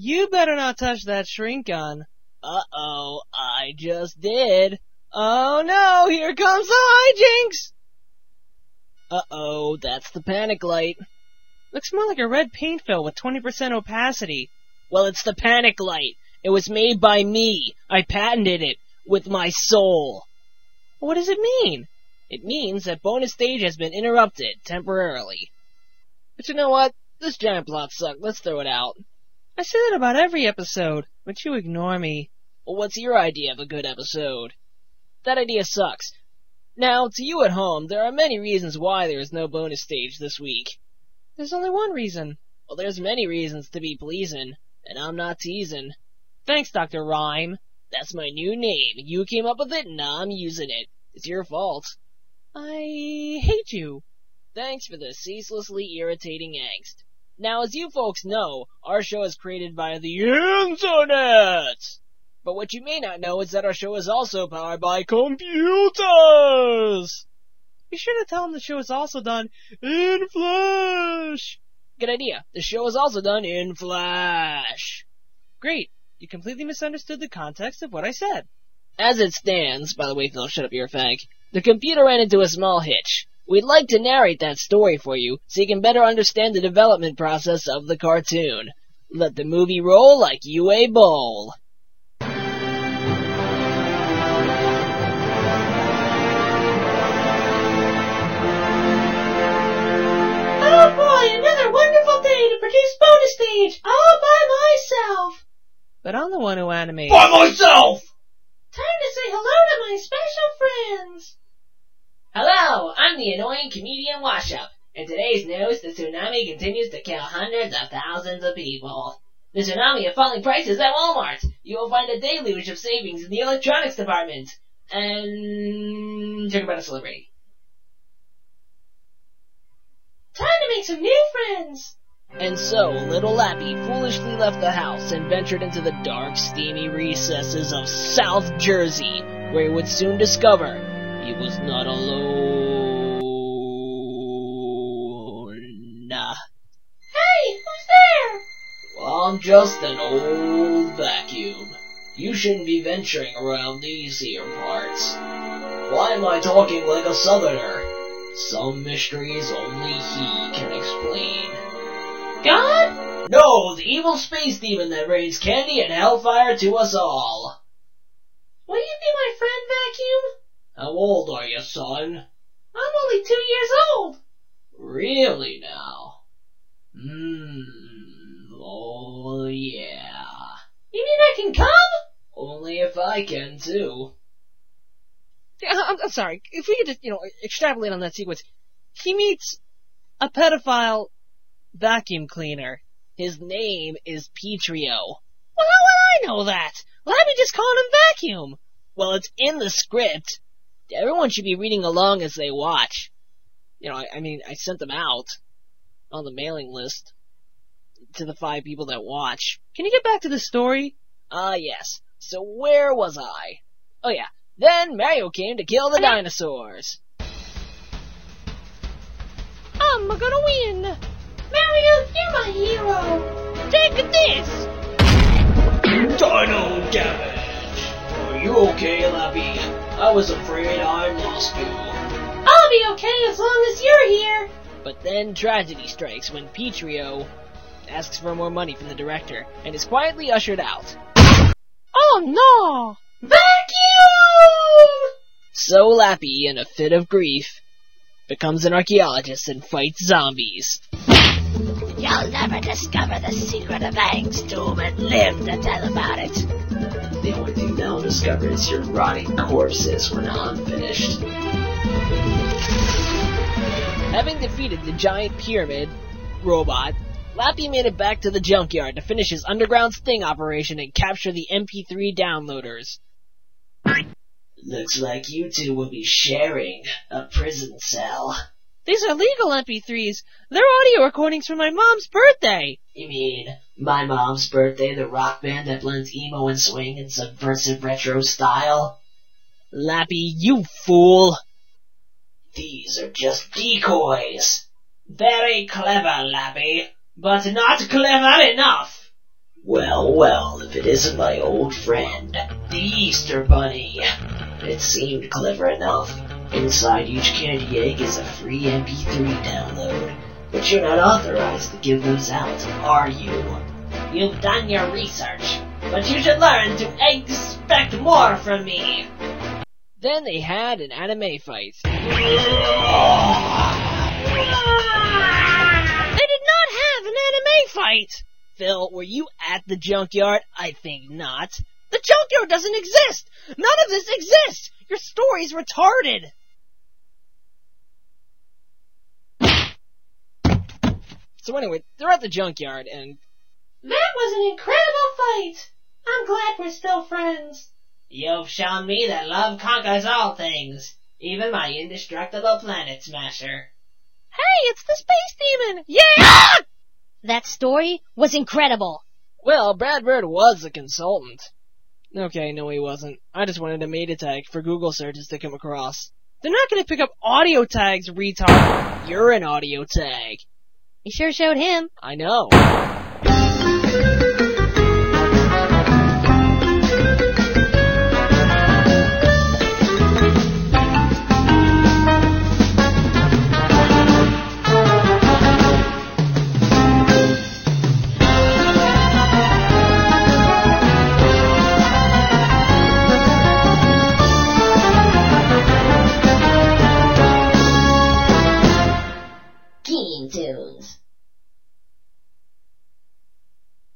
You better not touch that shrink gun. Uh-oh, I just did. Oh no, here comes the hijinks! Uh-oh, that's the panic light. Looks more like a red paint fill with 20% opacity. Well, it's the panic light. It was made by me. I patented it with my soul. What does it mean? It means that bonus stage has been interrupted temporarily. But you know what? This giant plot sucked. Let's throw it out. I say that about every episode, but you ignore me. Well, what's your idea of a good episode? That idea sucks. Now, to you at home, there are many reasons why there is no bonus stage this week. There's only one reason. Well, there's many reasons to be pleasing, and I'm not teasing. Thanks, Dr. Rhyme. That's my new name. You came up with it, and now I'm using it. It's your fault. I hate you. Thanks for the ceaselessly irritating angst. Now, as you folks know, our show is created by the Internet! But what you may not know is that our show is also powered by computers! Be sure to tell them the show is also done in Flash! Good idea. The show is also done in Flash. Great. You completely misunderstood the context of what I said. As it stands, by the way, Phil, shut up, you're a fag. The computer ran into a small hitch. We'd like to narrate that story for you so you can better understand the development process of the cartoon. Let the movie roll like you a bowl. Oh boy, another wonderful day to produce bonus stage all by myself. But I'm the one who animates. By myself! Time to say hello to my special friends. Hello, I'm the annoying comedian Washup. In today's news, the tsunami continues to kill hundreds of thousands of people. The tsunami of falling prices at Walmart. You will find a deluge of savings in the electronics department. And talk about a celebrity. Time to make some new friends. And so, little Lappy foolishly left the house and ventured into the dark, steamy recesses of South Jersey, where he would soon discover he was not alone. Hey, who's there? Well, I'm just an old vacuum. You shouldn't be venturing around these here parts. Why am I talking like a southerner? Some mysteries only he can explain. God? No, the evil space demon that rains candy and hellfire to us all. Will you be my friend, Vacuum? How old are you, son? I'm only two years old. Really now? Hmm. Oh yeah. You mean I can come? Only if I can too. Yeah, I'm, I'm sorry. If we could just, you know, extrapolate on that sequence. He meets a pedophile vacuum cleaner. His name is Petrio. Well, how would I know that? Let me just call him Vacuum. Well, it's in the script. Everyone should be reading along as they watch. You know, I, I mean, I sent them out on the mailing list to the five people that watch. Can you get back to the story? Ah, yes. So where was I? Oh yeah. Then Mario came to kill the dinosaurs. I'm gonna win. Mario, you're my hero. Take this. Dino damage! I was afraid I lost you. I'll be okay as long as you're here. But then tragedy strikes when Petrio asks for more money from the director and is quietly ushered out. Oh no. Vacuum! So Lappy, in a fit of grief, becomes an archaeologist and fights zombies. You'll never discover the secret of Aang's doom and live to tell about it. The only thing they'll discover is your rotting corpses when I'm finished. Having defeated the giant pyramid robot, Lappy made it back to the junkyard to finish his underground sting operation and capture the MP3 downloaders. Looks like you two will be sharing a prison cell. These are legal MP3s. They're audio recordings from my mom's birthday. You mean My Mom's Birthday, the rock band that blends emo and swing in subversive retro style? Lappy, you fool! These are just decoys. Very clever, Lappy, but not clever enough. Well, well, if it isn't my old friend, the Easter Bunny. It seemed clever enough. Inside each candy egg is a free MP3 download. But you're not authorized to give those out, are you? You've done your research, but you should learn to expect more from me. Then they had an anime fight. They did not have an anime fight! Phil, were you at the junkyard? I think not. The junkyard doesn't exist! None of this exists! Your story's retarded! So anyway, they're at the junkyard and That was an incredible fight. I'm glad we're still friends. You've shown me that love conquers all things, even my indestructible planet smasher. Hey, it's the space demon! Yeah! That story was incredible. well, Brad Bird was a consultant. Okay, no he wasn't. I just wanted a meta tag for Google searches to come across. They're not gonna pick up audio tags, retard. You're an audio tag. You sure showed him. I know.